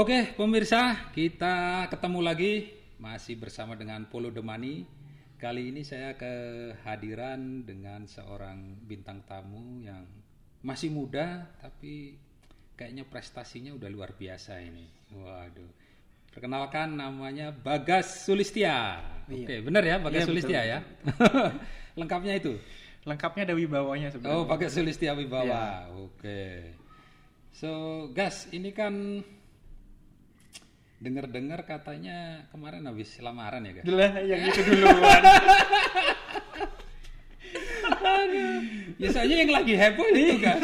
Oke, pemirsa, kita ketemu lagi masih bersama dengan Polo Demani. Kali ini saya kehadiran dengan seorang bintang tamu yang masih muda tapi kayaknya prestasinya udah luar biasa ini. Waduh. Perkenalkan namanya Bagas Sulistia. Oke, benar ya Bagas Iya, betul, Sulistia ya. Lengkapnya itu. Lengkapnya ada wibawanya sebenarnya. Oh, Bagas Sulistia Wibawa. Iya. Oke. So, Gas, ini kan dengar-dengar katanya kemarin habis lamaran ya, Gas? Lah, yang itu duluan. Biasanya yang lagi heboh itu, Gas.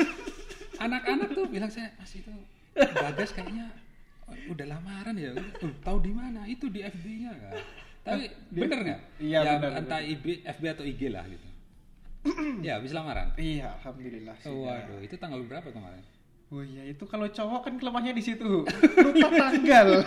Anak-anak tuh bilang saya, "Mas itu Bagas kayaknya udah lamaran ya." "Oh, tahu di mana? Itu di FB-nya, Kak." Tapi bener nggak? Iya, ya, bener, Entah IB, FB atau IG lah gitu. ya, habis lamaran. iya, alhamdulillah sih. Oh, waduh, itu tanggal berapa kemarin? Oh iya, itu kalau cowok kan kelemahannya di situ. Lupa tanggal.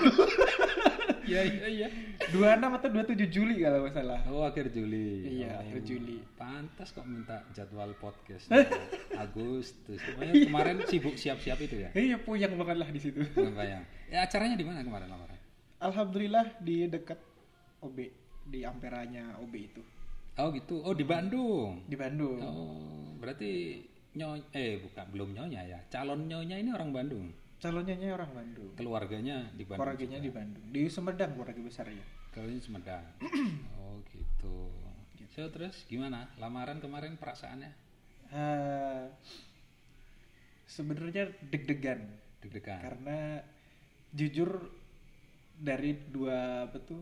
Iya, iya, iya. 26 atau 27 Juli kalau nggak salah. Oh akhir Juli. Iya, oh, akhir Juli. Pantas kok minta jadwal podcast. Agustus. Pokoknya Iya. kemarin sibuk siap-siap itu ya. Iya, puyang banget lah di situ. Bayang. Ya acaranya di mana kemarin lamaran? Alhamdulillah di dekat OB, di amperanya OB itu. Oh gitu. Oh di Bandung. Di Bandung. Oh berarti nyonya eh bukan belum nyonya ya. Calon nyonya ini orang Bandung. Calonnya orang Bandung. Keluarganya di Bandung. Keluarganya di Bandung. Di Sumedang keluarga besar ya. Keluarganya Sumedang. oh gitu. So terus gimana? Lamaran kemarin perasaannya? Eh, sebenarnya deg-degan Deg-degan. karena jujur dari dua apa tuh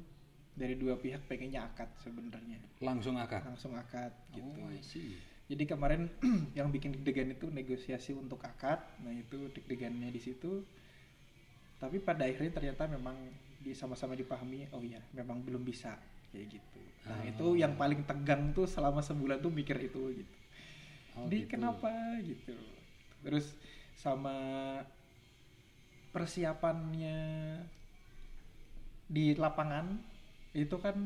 dari dua pihak pengennya akad sebenarnya Langsung akad. langsung akad gitu Oh, I see. Jadi kemarin yang bikin deg-degan itu negosiasi untuk akad. Nah itu deg-degannya di situ. Tapi pada akhirnya ternyata memang di sama-sama dipahami oh iya memang belum bisa kayak gitu. Nah Oh. itu yang paling tegang tuh selama sebulan tuh mikir itu gitu. Oh, di gitu. kenapa? Gitu. Terus sama persiapannya di lapangan itu kan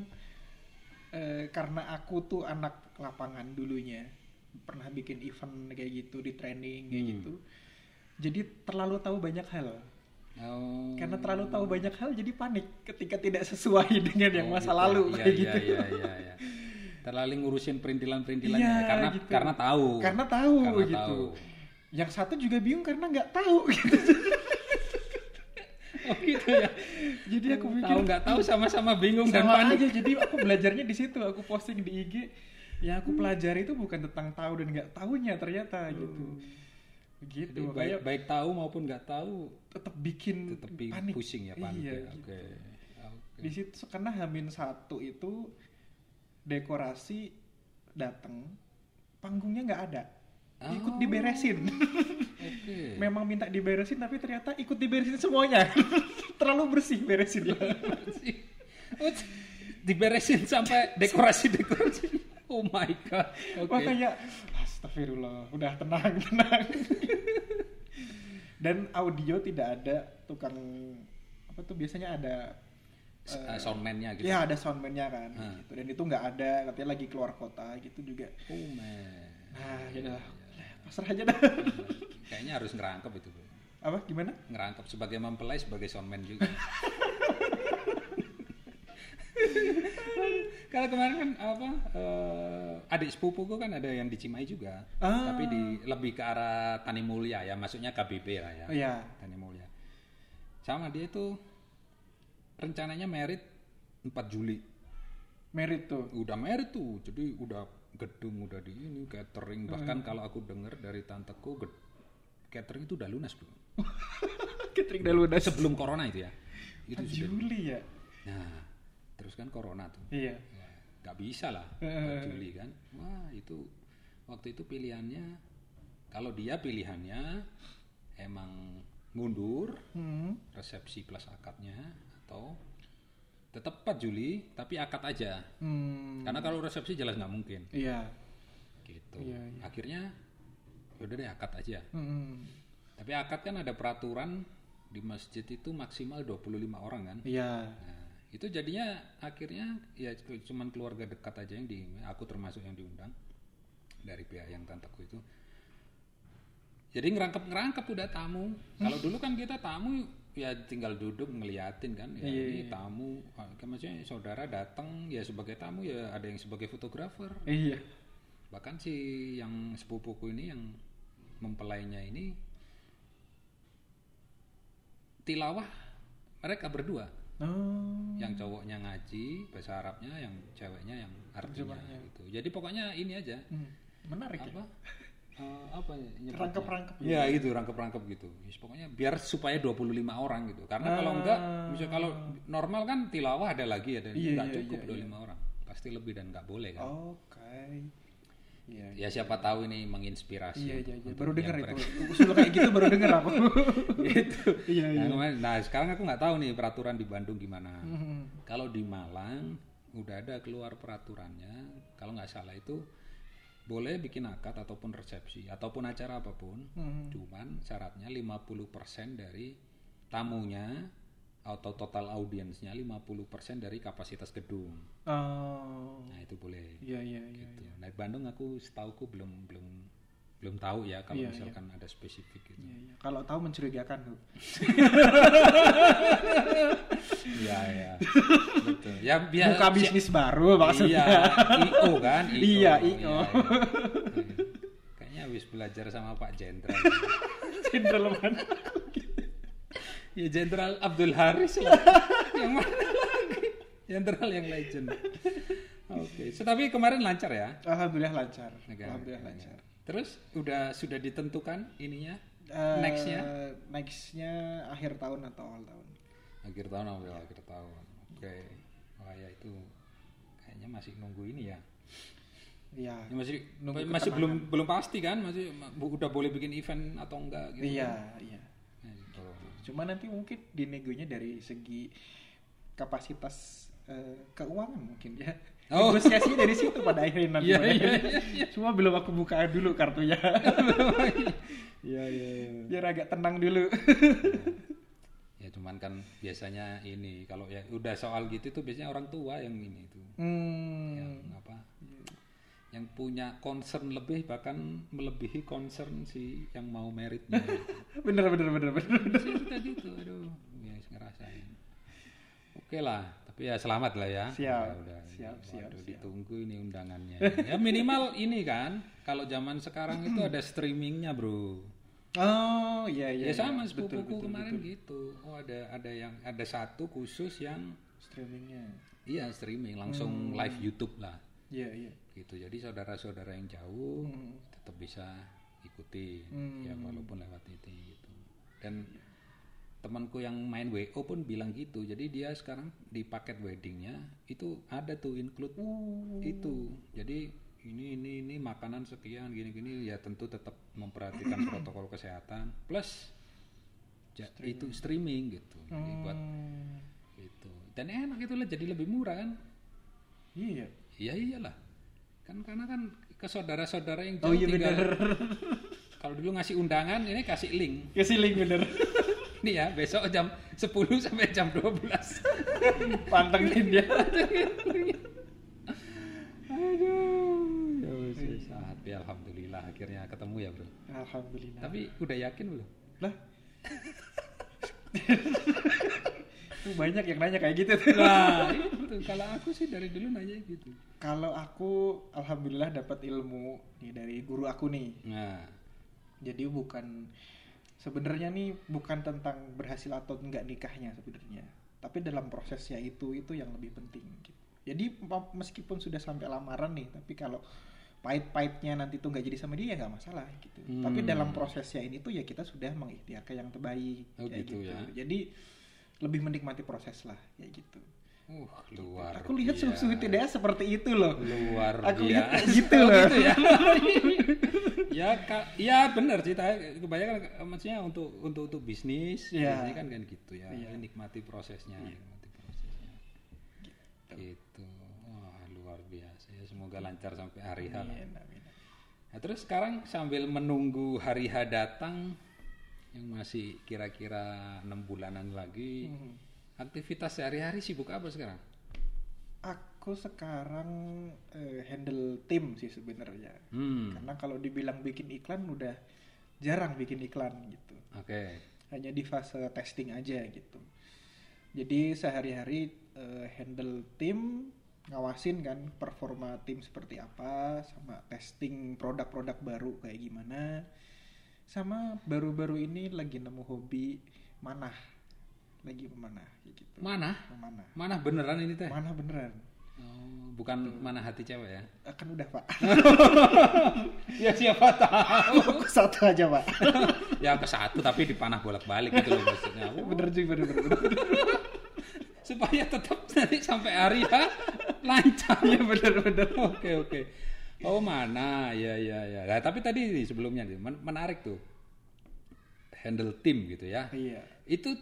eh, karena aku tuh anak lapangan dulunya pernah bikin event kayak gitu di training kayak Hmm. gitu jadi terlalu tahu banyak hal Oh. karena terlalu tahu banyak hal jadi panik ketika tidak sesuai dengan yang Oh, masa gitu. lalu Iya, kayak iya, gitu Iya, iya, iya. Terlalu ngurusin perintilan-perintilannya ya, karena gitu. karena tahu. karena tahu Karena gitu tahu. yang satu juga bingung karena nggak tahu gitu Oh gitu ya. jadi aku mikir tahu nggak tahu sama-sama bingung dan sama panik. aja jadi aku belajarnya di situ aku posting di IG yang aku pelajari itu bukan tentang tahu dan nggak tahunya ternyata gitu begitu Jadi makanya baik, baik tahu maupun nggak tahu tetap bikin tetap bi- panik pusing ya panik iya, ya. gitu. Oke. Oke. di situ karena Hamin satu itu dekorasi datang panggungnya nggak ada ikut Oh. diberesin Oke. memang minta diberesin tapi ternyata ikut diberesin semuanya terlalu bersih beresinnya Oh, diberesin sampai dekorasi-dekorasi. Oh my god. Oke. Makanya astagfirullah, udah tenang, tenang. Dan audio tidak ada tukang apa tuh biasanya ada S- eh, soundman-nya gitu. ya ada soundman-nya kan gitu. Dan itu nggak ada, katanya lagi keluar kota gitu juga. Oh man. Nah, ya udah. iya. Pasrah aja dah. Kayaknya harus ngerangkep itu. Bro. apa gimana? Ngerangkep sebagai mempelai sebagai soundman juga. Kalau kemarin kan apa eh, adik sepupuku kan ada yang di Cimahi juga, Ah. tapi di lebih ke arah Tani Mulia ya, maksudnya KBB lah ya. Oh ya. Tani Mulia. Sama dia itu rencananya merit 4 Juli. Merit tuh. Udah merit tuh, jadi udah gedung udah di ini catering bahkan kalau aku dengar dari tanteku catering itu udah lunas bro. Ketrik dah lunas. Sebelum corona itu ya. Itu. Juli ya. Nah, terus kan corona tuh. Iya. Ya, nggak bisa lah 4 Juli kan. Wah, itu waktu itu pilihannya kalau dia pilihannya emang mundur Hmm. resepsi plus akadnya atau tetap 4 Juli tapi akad aja. Hmm. Karena kalau resepsi jelas nggak mungkin. Iya. Gitu. Iya, iya. Akhirnya yaudah deh akad aja. Hmm. Tapi akad kan ada peraturan di masjid itu maksimal 25 orang kan. Iya. Nah, itu jadinya akhirnya ya cuman keluarga dekat aja yang di aku termasuk yang diundang dari pihak yang tanteku itu. Jadi ngerangkep ngerangkep udah tamu. Kalau dulu kan kita tamu ya tinggal duduk ngeliatin kan. Ya Iya, ini tamu ah, kan maksudnya saudara datang ya sebagai tamu ya ada yang sebagai fotografer. Iya. bahkan si yang sepupuku ini yang mempelainya ini tilawah mereka berdua Oh. yang cowoknya ngaji bahasa Arabnya yang ceweknya yang artinya gitu. Jadi pokoknya ini aja. Hmm, Menarik ya. apa eh, apa ya? Rangkep-rangkep ya itu rangkep-rangkep gitu. Yes, pokoknya biar supaya 25 orang gitu. Karena kalau Ah. enggak misal kalau normal kan tilawah ada lagi ada Iya, enggak iya, cukup iya, 25 orang. Pasti lebih dan nggak boleh kan? Oke. Iya. ya siapa tahu ini menginspirasi Iya, iya, iya. untuk Baru dengar itu. Usul kayak gitu baru dengar aku. gitu. Iya, Nah, iya. kemarin- nah, sekarang aku nggak tahu nih peraturan di Bandung gimana. Hmm. Kalau di Malang udah ada keluar peraturannya, kalau nggak salah itu boleh bikin akad ataupun resepsi ataupun acara apa pun. Hmm. Cuman syaratnya 50% dari tamunya atau total audiensnya 50% dari kapasitas gedung. Oh. Nah, itu boleh. Iya, iya, iya. Gitu. Nah, di Bandung aku setauku belum belum belum tahu ya kalau Iya, misalkan ada spesifik gitu. Iya, iya. Kalau tahu mencurigakan tuh. Iya ya. Betul. Ya biar Buka bisnis baru maksudnya. Iya, IO kan? Iya, IO. iya. Kayaknya habis belajar sama Pak Jenderal. Jenderal mana? Ya Jenderal Abdul Haris lah. yang mana lagi? Jenderal yang legend. Oke, so, tapi kemarin lancar ya? Alhamdulillah lancar. Negara. Alhamdulillah lancar. Terus udah sudah ditentukan ininya? Eh, Nextnya? Nextnya akhir tahun atau awal tahun. Akhir tahun atau akhir tahun. Oke. Wah ya itu kayaknya masih nunggu ini ya. Iya. Ya, masih Nunggu masih belum belum pasti kan masih udah boleh bikin event atau enggak gitu Iya, iya. Cuma nanti mungkin dinegonya dari segi kapasitas eh, keuangan mungkin ya. Oh. Negosiasi dari situ pada akhirnya nanti. Iya, Pada iya, akhirnya. Cuma belum aku buka dulu kartunya. Iya iya Biar agak tenang dulu. ya cuman kan biasanya ini kalau ya udah soal gitu tuh biasanya orang tua yang ini tuh hmm. yang apa yang punya concern lebih bahkan melebihi concern si yang mau meritnya gitu. Bener bener bener bener. Saya suka gitu aduh ya ngerasain oke lah tapi ya selamat lah ya Siap, Udah- udah, siap, waduh, siap, siap. ditunggu ini undangannya ya minimal ini kan kalau zaman sekarang itu ada streamingnya bro Oh iya iya. ya sama iya. Betul, sepupuku betul, kemarin betul. gitu oh ada ada yang ada satu khusus yang Streamingnya. iya streaming langsung Hmm. live YouTube lah Iya iya. gitu jadi saudara-saudara yang jauh Hmm. tetap bisa ikuti Hmm. ya walaupun lewat itu gitu dan temanku yang main WO pun bilang gitu jadi dia sekarang di paket weddingnya itu ada tuh include Uh. itu jadi ini ini ini makanan sekian gini gini ya tentu tetap memperhatikan protokol kesehatan plus ja- itu streaming gitu jadi buat Hmm. itu dan enak itu lah jadi lebih murah kan Iya. Iya iyalah. Kan karena kan ke saudara-saudara yang Oh jauh iya tinggal. bener. Kalau dulu ngasih undangan, ini kasih link. Kasih link bener. Nih ya, besok jam 10 sampai jam 12. Pantengin dia. Aduh. Ya. Tapi alhamdulillah akhirnya ketemu ya, Bro. Alhamdulillah. Tapi udah yakin belum? Lah. Tuh banyak yang nanya kayak gitu. Nah, itu kalau aku sih dari dulu nanya gitu. Kalau aku alhamdulillah dapat ilmu nih dari guru aku nih. Nah, Jadi bukan sebenarnya nih bukan tentang berhasil atau enggak nikahnya sebenarnya. Tapi dalam prosesnya itu itu yang lebih penting gitu. Jadi meskipun sudah sampai lamaran nih, tapi kalau pahit-pahitnya nanti tuh nggak jadi sama dia ya nggak masalah gitu. Hmm. Tapi dalam prosesnya ini tuh ya kita sudah mengikhtiarkan yang terbaik Oh, kayak gitu ya. Jadi lebih menikmati proses lah ya gitu. uh luar. Aku lihat biasa. suhu tidak seperti itu loh. luar Aku biasa. lihat gitu Oh, loh. gitu ya. ya, ka- ya benar sih. Tapi Kebanyakan maksudnya untuk untuk untuk bisnis, Iya. biasanya kan kan gitu ya. Iya. Nikmati prosesnya, nikmati prosesnya. Gitu. Wah, luar biasa ya. Semoga lancar sampai hari H. Nah, terus sekarang sambil menunggu hari H datang yang masih kira-kira enam bulanan lagi, Hmm. aktivitas sehari-hari sibuk apa sekarang? Aku sekarang eh, handle tim sih sebenarnya. Hmm, Karena kalau dibilang bikin iklan udah jarang bikin iklan gitu. oke. hanya di fase testing aja gitu jadi sehari-hari eh, handle tim ngawasin kan performa tim seperti apa sama testing produk-produk baru kayak gimana sama baru-baru ini lagi nemu hobi manah lagi memanah kayak gitu Mana? memanah Mana beneran ini teh? mana beneran Oh, bukan mana hati cewek ya? akan udah pak ya siapa tahu. satu aja pak ya ke satu tapi dipanah bolak-balik gitu loh maksudnya. Oh, bener juga bener bener, bener. supaya tetap nanti sampai hari ya lancar ya bener bener. Oke oke. Oh mana ya ya ya. Nah, tapi tadi sebelumnya men- menarik tuh handle tim gitu ya. iya Itu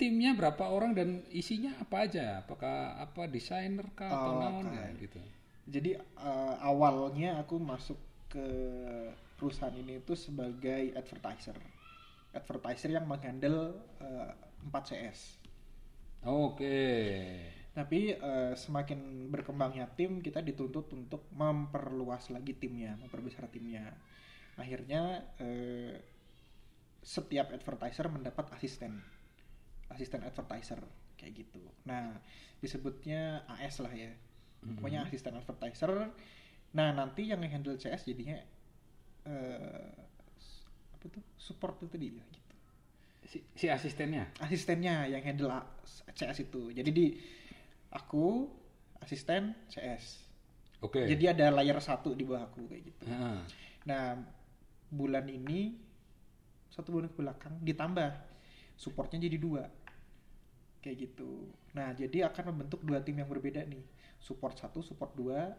timnya berapa orang dan isinya apa aja? Apakah apa desainer kah atau Oh, naon oke. ya gitu? Jadi eh, awalnya aku masuk ke perusahaan ini itu sebagai advertiser. Advertiser yang menghandle eh, 4CS. Oke. Tapi eh, semakin berkembangnya tim, kita dituntut untuk memperluas lagi timnya, memperbesar timnya. Akhirnya eh, setiap advertiser mendapat asisten, asisten advertiser kayak gitu. Nah, disebutnya AS lah ya. Pokoknya asisten advertiser. Nah, nanti yang handle CS jadinya eh, apa tuh? Support itu tadi ya gitu Si, si asistennya. asistennya yang handle CS itu. Jadi di aku asisten CS. Oke. Jadi ada layer satu di bawah aku kayak gitu. Heeh. Nah bulan ini satu bulan ke belakang ditambah supportnya jadi dua kayak gitu. Nah jadi akan membentuk dua tim yang berbeda nih. Support satu, support dua,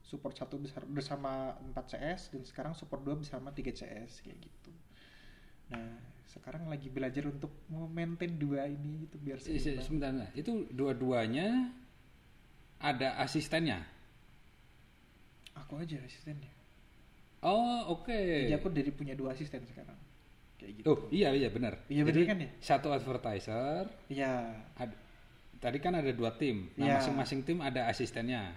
support satu besar bersama 4 CS dan sekarang support dua bersama 3 CS kayak gitu. Nah sekarang lagi belajar untuk maintain dua ini itu biar Se- se- seimbang. Sebentar, nah. itu dua-duanya ada asistennya. Aku aja asistennya. Oh, oke. Jadi aku dari punya dua asisten sekarang. Kayak gitu. Oh, iya iya benar. Iya, benar kan ya? Satu advertiser, Iya. ad- tadi kan ada dua tim. Nah, Iya. masing-masing tim ada asistennya.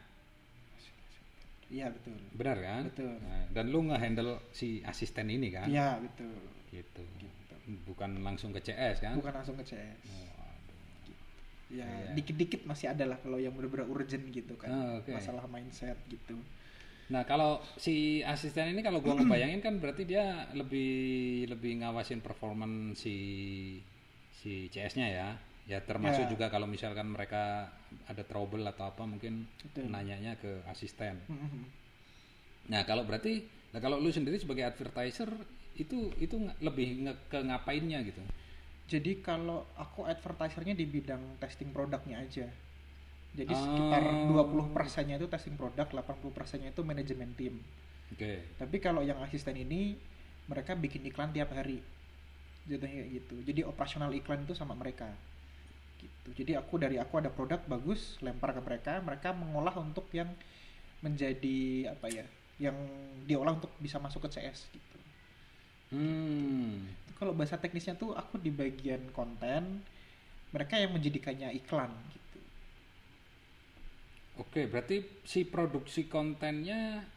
Iya betul. Benar kan? Betul. Nah, dan lu nge-handle si asisten ini kan? Iya betul. Gitu. Bukan langsung ke CS kan? Bukan langsung ke CS. Oh, aduh. Ya Iya. dikit-dikit masih ada lah kalau yang benar-benar urgent gitu kan. Oh, oke. Masalah mindset gitu. Nah kalau si asisten ini kalau gua ngebayangin kan berarti dia lebih lebih ngawasin performan si si CS-nya ya. Ya termasuk Ya. juga kalau misalkan mereka ada trouble atau apa mungkin Betul. nanyanya ke asisten. Mhm. Nah kalau berarti nah kalau lu sendiri sebagai advertiser itu itu lebih nge- ke ngapainnya gitu. Jadi kalau aku advertisernya di bidang testing produknya aja. Jadi Oh. sekitar 20 persennya itu testing produk, 80 persennya itu manajemen tim. Oke. Tapi kalau yang asisten ini mereka bikin iklan tiap hari. Jadinya kayak gitu. Jadi operasional iklan itu sama mereka. Gitu. Jadi aku dari aku ada produk bagus, lempar ke mereka, mereka mengolah untuk yang menjadi apa ya? Yang diolah untuk bisa masuk ke CS gitu. Hmm. Kalau bahasa teknisnya tuh aku di bagian konten, mereka yang menjadikannya iklan gitu. Oke, berarti si produksi kontennya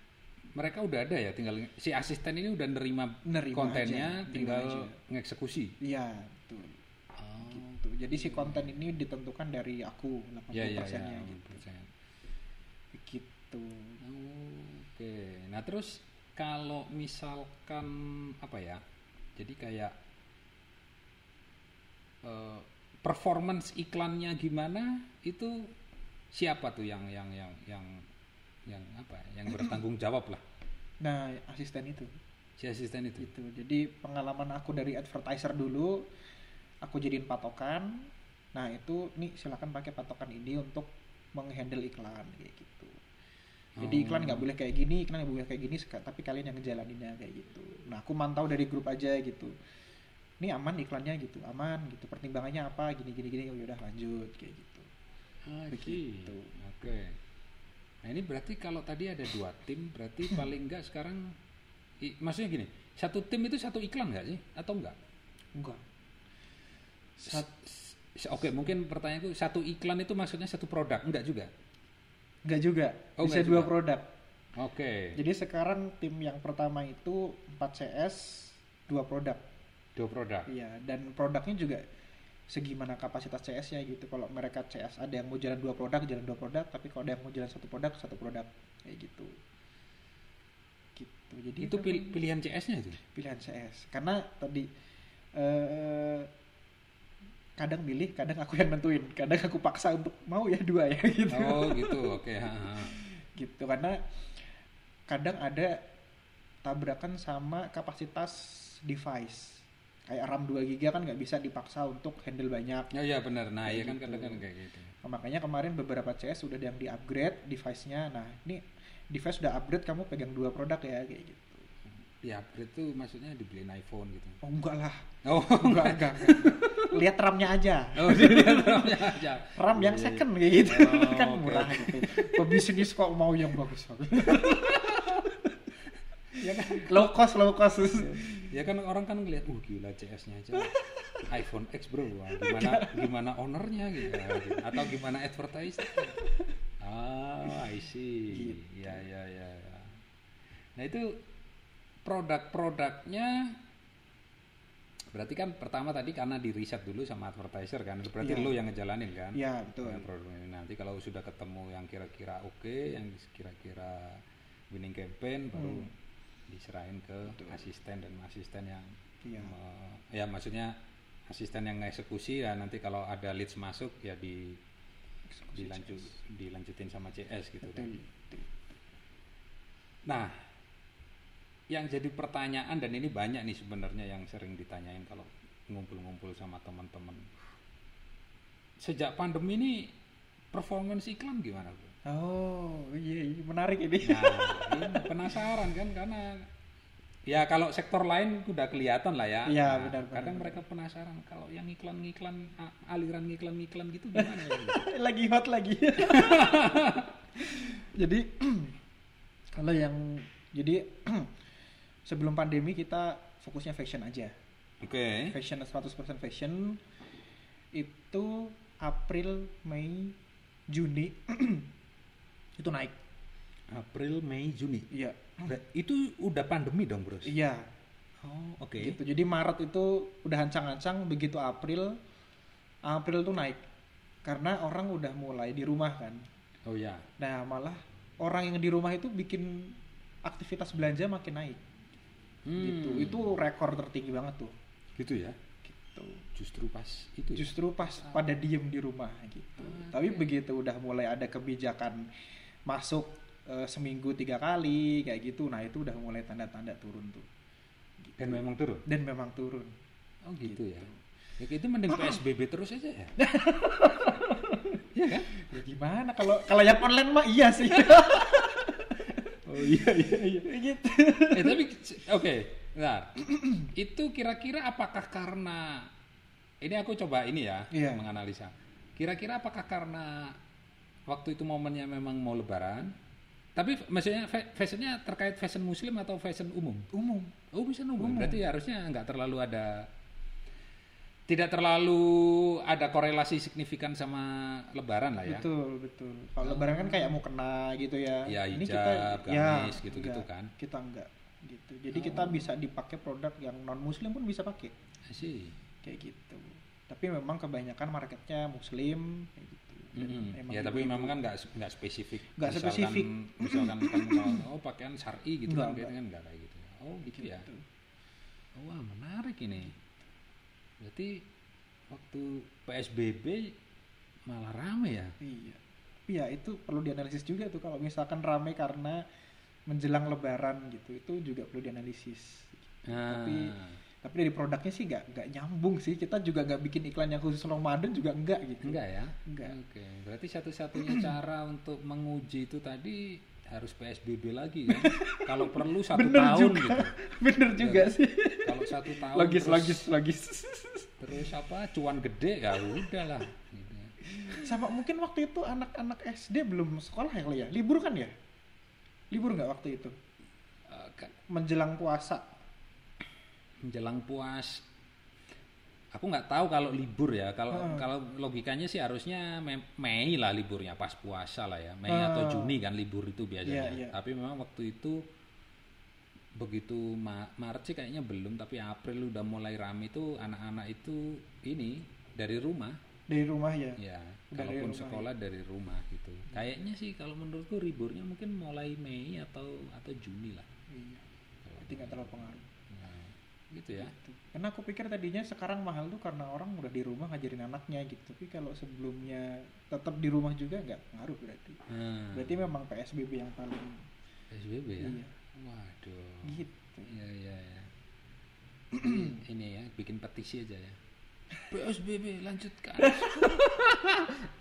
mereka udah ada ya, tinggal si asisten ini udah nerima, Nerima kontennya, aja, tinggal aja. ngaksekusi. Iya, betul. Oh, Gitu. Jadi si konten ini ditentukan dari aku 80 ya ya ya. persennya gitu. persen. Gitu. Oh, Oke, nah terus kalau misalkan apa ya, jadi kayak eh, performance iklannya gimana itu siapa tuh yang yang yang yang yang apa ya, yang bertanggung jawab lah Nah, asisten itu. si asisten itu. Gitu. Jadi pengalaman aku dari advertiser dulu, aku jadiin patokan. Nah, itu nih silakan pakai patokan ini untuk menghandle iklan kayak gitu. Jadi Oh. iklan nggak boleh kayak gini, iklan nggak boleh kayak gini, tapi kalian yang ngejalaninnya kayak gitu. Nah, aku mantau dari grup aja gitu. Ini aman iklannya gitu, aman gitu. Pertimbangannya apa? Gini gini gini. Oh, yaudah lanjut kayak gitu. Ah, Begitu. Oke. Nah ini berarti kalau tadi ada dua tim, berarti paling enggak sekarang, i- maksudnya gini, satu tim itu satu iklan nggak sih? Atau enggak? Enggak. Sat- Oke, mungkin pertanyaanku satu iklan itu maksudnya satu produk, enggak juga? Enggak juga. Oh, Bisa dua juga. produk. Oke. Jadi sekarang tim yang pertama itu 4 CS, dua produk. Dua produk. Iya, dan produknya juga segimana kapasitas CS-nya gitu. Kalau mereka CS ada yang mau jalan dua produk, jalan dua produk, tapi kalau ada yang mau jalan satu produk, satu produk kayak gitu. Gitu. Jadi Itu pilihan CS-nya itu. pilihan CS. Karena tadi eh kadang milih, kadang aku yang nentuin, kadang aku paksa untuk mau ya dua ya gitu. Oh gitu, oke. ha. gitu karena kadang ada tabrakan sama kapasitas device kayak RAM 2 GB kan nggak bisa dipaksa untuk handle banyak Ya ya benar. Nah, iya kan gitu. kadang kan kayak gitu. Nah, makanya kemarin beberapa CS sudah yang di upgrade device-nya nah ini device udah upgrade kamu pegang dua produk ya kayak gitu Di upgrade tuh maksudnya dibeliin iPhone gitu. oh enggak lah Oh, enggak enggak, enggak. lihat RAM-nya aja Oh, dilihat RAM-nya aja. RAM yang Iya, iya. second kayak gitu Oh, kan oke, murah gitu pebisnis kok mau yang bagus ya kan low cost low cost Ya kan orang kan ngeliat, uh gila CS-nya aja iPhone X bro, Wah, gimana gimana ownernya gitu, atau gimana advertise? Ah, I see. Gitu. Ya ya. ya. Nah itu produk-produknya berarti kan pertama tadi karena di riset dulu sama advertiser kan, berarti Iya. lo yang ngejalanin kan? ya betul Ya, produk ini. Nanti kalau sudah ketemu yang kira-kira oke, yang kira-kira winning campaign, baru Hmm. diserahin ke asisten dan asisten yang Iya. me- ya maksudnya asisten yang eksekusi ya nanti kalau ada leads masuk ya di dilanjut dilanjutin sama CS gitu kan. betul betul. Nah, yang jadi pertanyaan dan ini banyak nih sebenarnya yang sering ditanyain kalau ngumpul-ngumpul sama teman-teman. Sejak pandemi ini performance iklan gimana, Bro? Oh iya, iya menarik ini. Nah, ini penasaran kan karena ya kalau sektor lain udah kelihatan lah ya. Iya, Nah, benar, benar, Kadang benar. mereka penasaran kalau yang iklan-iklan aliran iklan-iklan gitu gimana ya? lagi hot lagi. jadi kalau yang jadi sebelum pandemi kita fokusnya fashion aja. Oke. Fashion 100% fashion itu April, Mei, Juni itu naik. April, Mei, Juni. Iya. Itu udah pandemi dong, Bros. Iya. Oh, oke. Gitu. Jadi Maret itu udah ancang-ancang, begitu April, April tuh naik karena orang udah mulai di rumah kan. Oh ya. Nah malah orang yang di rumah itu bikin aktivitas belanja makin naik. Hmm. Gitu. Itu rekor tertinggi banget tuh. Gitu ya. Gitu. Justru pas itu. ya? Justru pas pada diem di rumah gitu. Ah, Tapi begitu udah mulai ada kebijakan masuk eh, seminggu tiga kali kayak gitu, nah itu udah mulai tanda-tanda turun tuh. Gitu. Dan memang turun. Dan memang turun. Oh gitu, ya. Ya itu mending PSBB terus aja ya. Iya kan? Ya gimana kalau kalau yang online mah iya sih. Oh iya iya iya. gitu. eh tapi oke, bentar. itu kira-kira apakah karena ini aku coba ini ya Iya. menganalisa. Kira-kira apakah karena waktu itu momennya memang mau lebaran? Tapi maksudnya fa- fashionnya terkait fashion muslim atau fashion umum? Umum. Oh bisa umum. Umum. Berarti harusnya nggak terlalu ada tidak terlalu ada korelasi signifikan sama lebaran lah ya. Betul, betul. Kalau lebaran kan kayak mau kena gitu ya. Ya, Ini hijab, kita gamis, gitu-gitu enggak. kan. Kita enggak gitu. Jadi kita bisa dipakai produk yang non muslim pun bisa pakai sih. kayak gitu. Tapi memang kebanyakan marketnya muslim kayak gitu. Mm-mm. emang Ya tapi ibu-ibu- memang kan nggak nggak spesifik. Nggak Misalkan- spesifik. Misalkan kan oh pakaian syari gitu kan kayaknya kan nggak kayak gitu. ya. Oh gitu, ya. Gitu. Oh, wah menarik ini. Berarti waktu PSBB malah rame ya. Iya. Tapi ya itu perlu dianalisis juga tuh kalau misalkan rame karena menjelang lebaran gitu. Itu juga perlu dianalisis. Nah, Tapi tapi dari produknya sih nggak nggak nyambung sih. Kita juga nggak bikin iklan yang khusus Ramadan juga enggak gitu. enggak ya? Enggak. Oke, berarti satu-satunya cara untuk menguji itu tadi harus PSBB lagi ya. Kalau perlu satu Bener tahun juga. gitu. Bener juga kan? sih. Satu tahun Logis, terus, logis, logis. terus apa cuan gede ya udah lah. Gitu. Sama mungkin waktu itu anak-anak SD belum sekolah ya kali ya? Libur kan ya? Libur nggak waktu itu? Eh, kan Menjelang puasa. menjelang puas aku nggak tahu kalau libur ya kalau Hmm. kalau logikanya sih harusnya Me- Mei lah liburnya pas puasa lah ya Mei Hmm. atau Juni kan libur itu biasanya Iya, iya. tapi memang waktu itu begitu Ma- Maret sih kayaknya belum tapi April udah mulai rame itu anak-anak itu ini dari rumah. Dari rumah ya? Ya Dari kalaupun rumah, sekolah dari rumah gitu. Kayaknya sih kalau menurutku liburnya mungkin mulai Mei atau atau Juni lah. Iya. Berarti nggak terlalu pengaruh. Nah, gitu ya. Gitu. karena aku pikir tadinya sekarang mahal tuh karena orang udah di rumah ngajarin anaknya gitu. Tapi kalau sebelumnya tetap di rumah juga nggak pengaruh berarti. Nah, berarti memang PSBB yang paling PSBB ya? Iya waduh gitu Iya iya ya. ini ya bikin petisi aja ya. PSBB lanjutkan.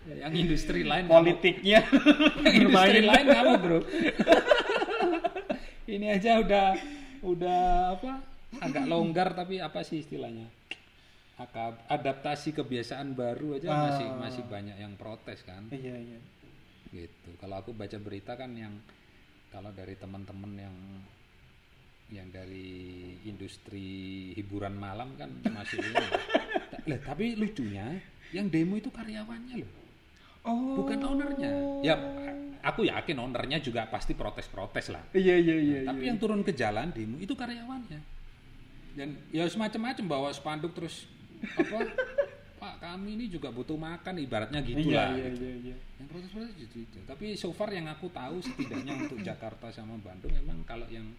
Ya, yang industri lain politiknya yang industri lain kamu bro. ini aja udah udah apa? Agak longgar tapi apa sih istilahnya? Adaptasi kebiasaan baru aja masih Ah. masih banyak yang protes kan iya iya gitu kalau aku baca berita kan yang kalau dari teman-teman yang yang dari industri hiburan malam kan masih ini. Lah, tapi lucunya yang demo itu karyawannya loh. Oh. Bukan ownernya. Ya aku yakin ownernya juga pasti protes-protes lah. Iya iya iya tapi iya. yang turun ke jalan demo itu karyawannya. Dan ya semacam-macam bawa spanduk terus apa pak kami ini juga butuh makan ibaratnya iya gitulah iya gitu iya iya yang protes-protes gitu, gitu. Tapi so far yang aku tahu setidaknya untuk Jakarta sama Bandung memang kalau yang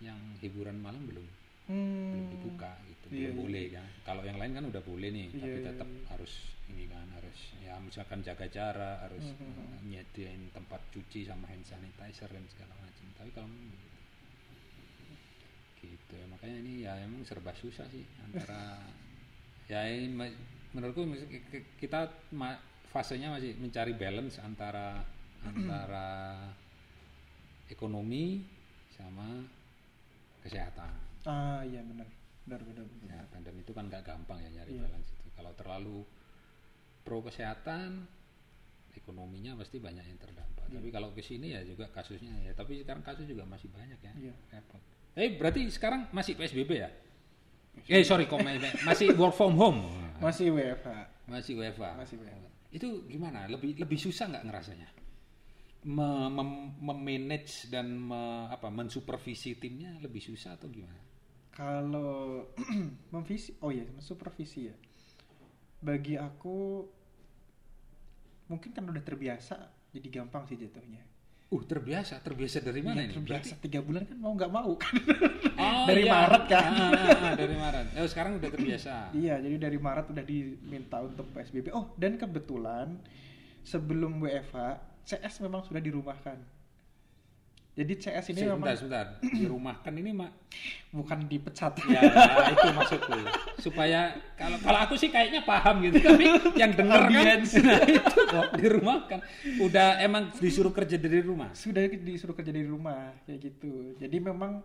yang hiburan malam belum belum hmm. dibuka gitu, Iya, belum iya. boleh kan. Kalau yang lain kan udah boleh nih, Iya, tapi iya, tetap iya. harus ini kan harus ya misalkan jaga jarak, harus eh, nyediain tempat cuci sama hand sanitizer dan segala macam. Tapi kalau gitu, gitu ya makanya ini ya emang serba susah sih antara ya ini menurutku kita fasenya masih mencari balance antara antara ekonomi sama kesehatan. Ah iya benar. Benar benar benar. Kesehatan dan itu kan nggak gampang ya nyari Iya. balance itu. Kalau terlalu pro kesehatan ekonominya pasti banyak yang terdampak. Iya. tapi kalau ke sini ya juga kasusnya ya. Tapi sekarang kasus juga masih banyak ya. Iya. repot. Eh berarti sekarang masih psbb ya? Eh sorry kok masih work from home masih WFH masih WFA Masih WFH. itu gimana? Lebih lebih susah nggak ngerasanya? Me- mem- memanage dan me- apa mensupervisi timnya lebih susah atau gimana? Kalau memvisi oh iya supervisi ya. Bagi aku mungkin kan udah terbiasa jadi gampang sih jatuhnya uh terbiasa terbiasa dari mana Iya, ini terbiasa tiga bulan kan mau nggak mau kan Oh, Dari iya. Maret kan? Ah, ah, ah, dari Maret. Oh, sekarang udah terbiasa. iya jadi dari Maret udah diminta untuk PSBB oh dan kebetulan sebelum WFH CS memang sudah dirumahkan jadi CS ini sebentar, memang sebentar. Di rumah kan ini mak bukan dipecat ya itu maksudku. Supaya kalau kalau aku sih kayaknya paham gitu, tapi yang denger kan nah, itu kok di rumah kan. Udah emang disuruh kerja dari rumah. sudah disuruh kerja dari rumah kayak gitu. Jadi memang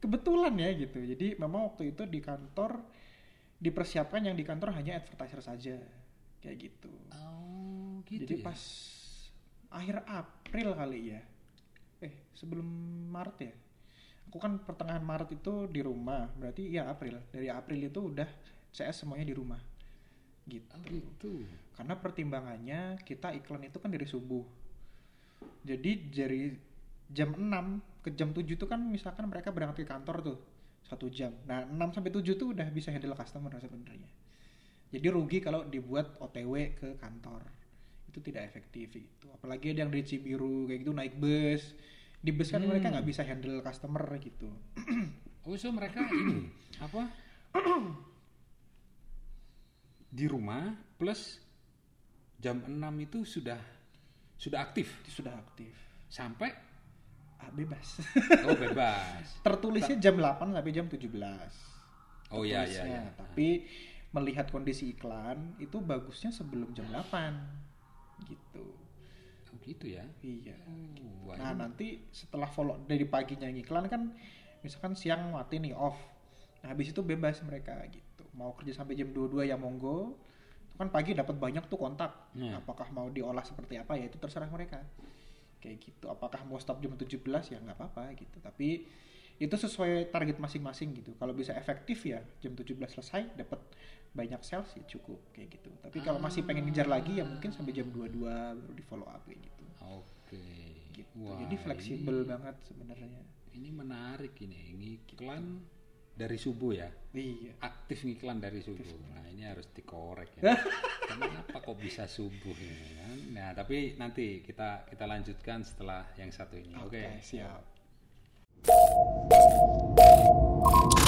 kebetulan ya gitu. Jadi memang waktu itu di kantor dipersiapkan yang di kantor hanya advertiser saja kayak gitu. Oh, gitu jadi ya. pas akhir April kali ya. Eh sebelum Maret ya aku kan pertengahan Maret itu di rumah. Berarti ya April. Dari April itu udah CS semuanya di rumah. Gitu. Oh, gitu. karena pertimbangannya kita iklan itu kan dari subuh. Jadi dari jam 6 ke jam 7 itu kan misalkan mereka berangkat ke kantor tuh satu jam. Nah 6 sampai 7 tuh udah bisa handle customer sebenarnya. Jadi rugi kalau dibuat OTW ke kantor. Itu tidak efektif itu apalagi ada yang dari Cibiru kayak gitu naik bus di bus kan Hmm. mereka nggak bisa handle customer gitu Oh, so mereka ini apa? Di rumah plus jam 6 itu sudah sudah aktif sudah aktif sampai ah, bebas oh bebas. tertulisnya jam 8 sampai jam 17 Oh iya iya iya. Tapi melihat kondisi iklan itu bagusnya sebelum jam 8 gitu. Gitu ya. Iya. Oh, Nah, nanti setelah follow dari paginya iklan kan misalkan siang mati nih off. Nah, habis itu bebas mereka gitu. Mau kerja sampai jam 22 ya monggo. Itu kan pagi dapat banyak tuh kontak. Nah. Apakah mau diolah seperti apa ya itu terserah mereka. Kayak gitu. Apakah mau stop jam 17 ya nggak apa-apa gitu. Tapi itu sesuai target masing-masing gitu. Kalau bisa efektif ya jam 17 selesai dapat banyak sales ya cukup kayak gitu. Tapi kalau ah. masih pengen ngejar lagi ya mungkin sampai jam 22 baru di follow up kayak gitu. Oke. Okay. gitu. Wah, jadi fleksibel ini, banget sebenarnya. Ini menarik ini iklan gitu. dari subuh ya? Iya. Aktif iklan dari subuh. aktif. nah ini harus dikorek ya. Kenapa kok bisa subuh ini ya? nah tapi nanti kita kita lanjutkan setelah yang satu ini. Oke okay, okay. siap. あっ。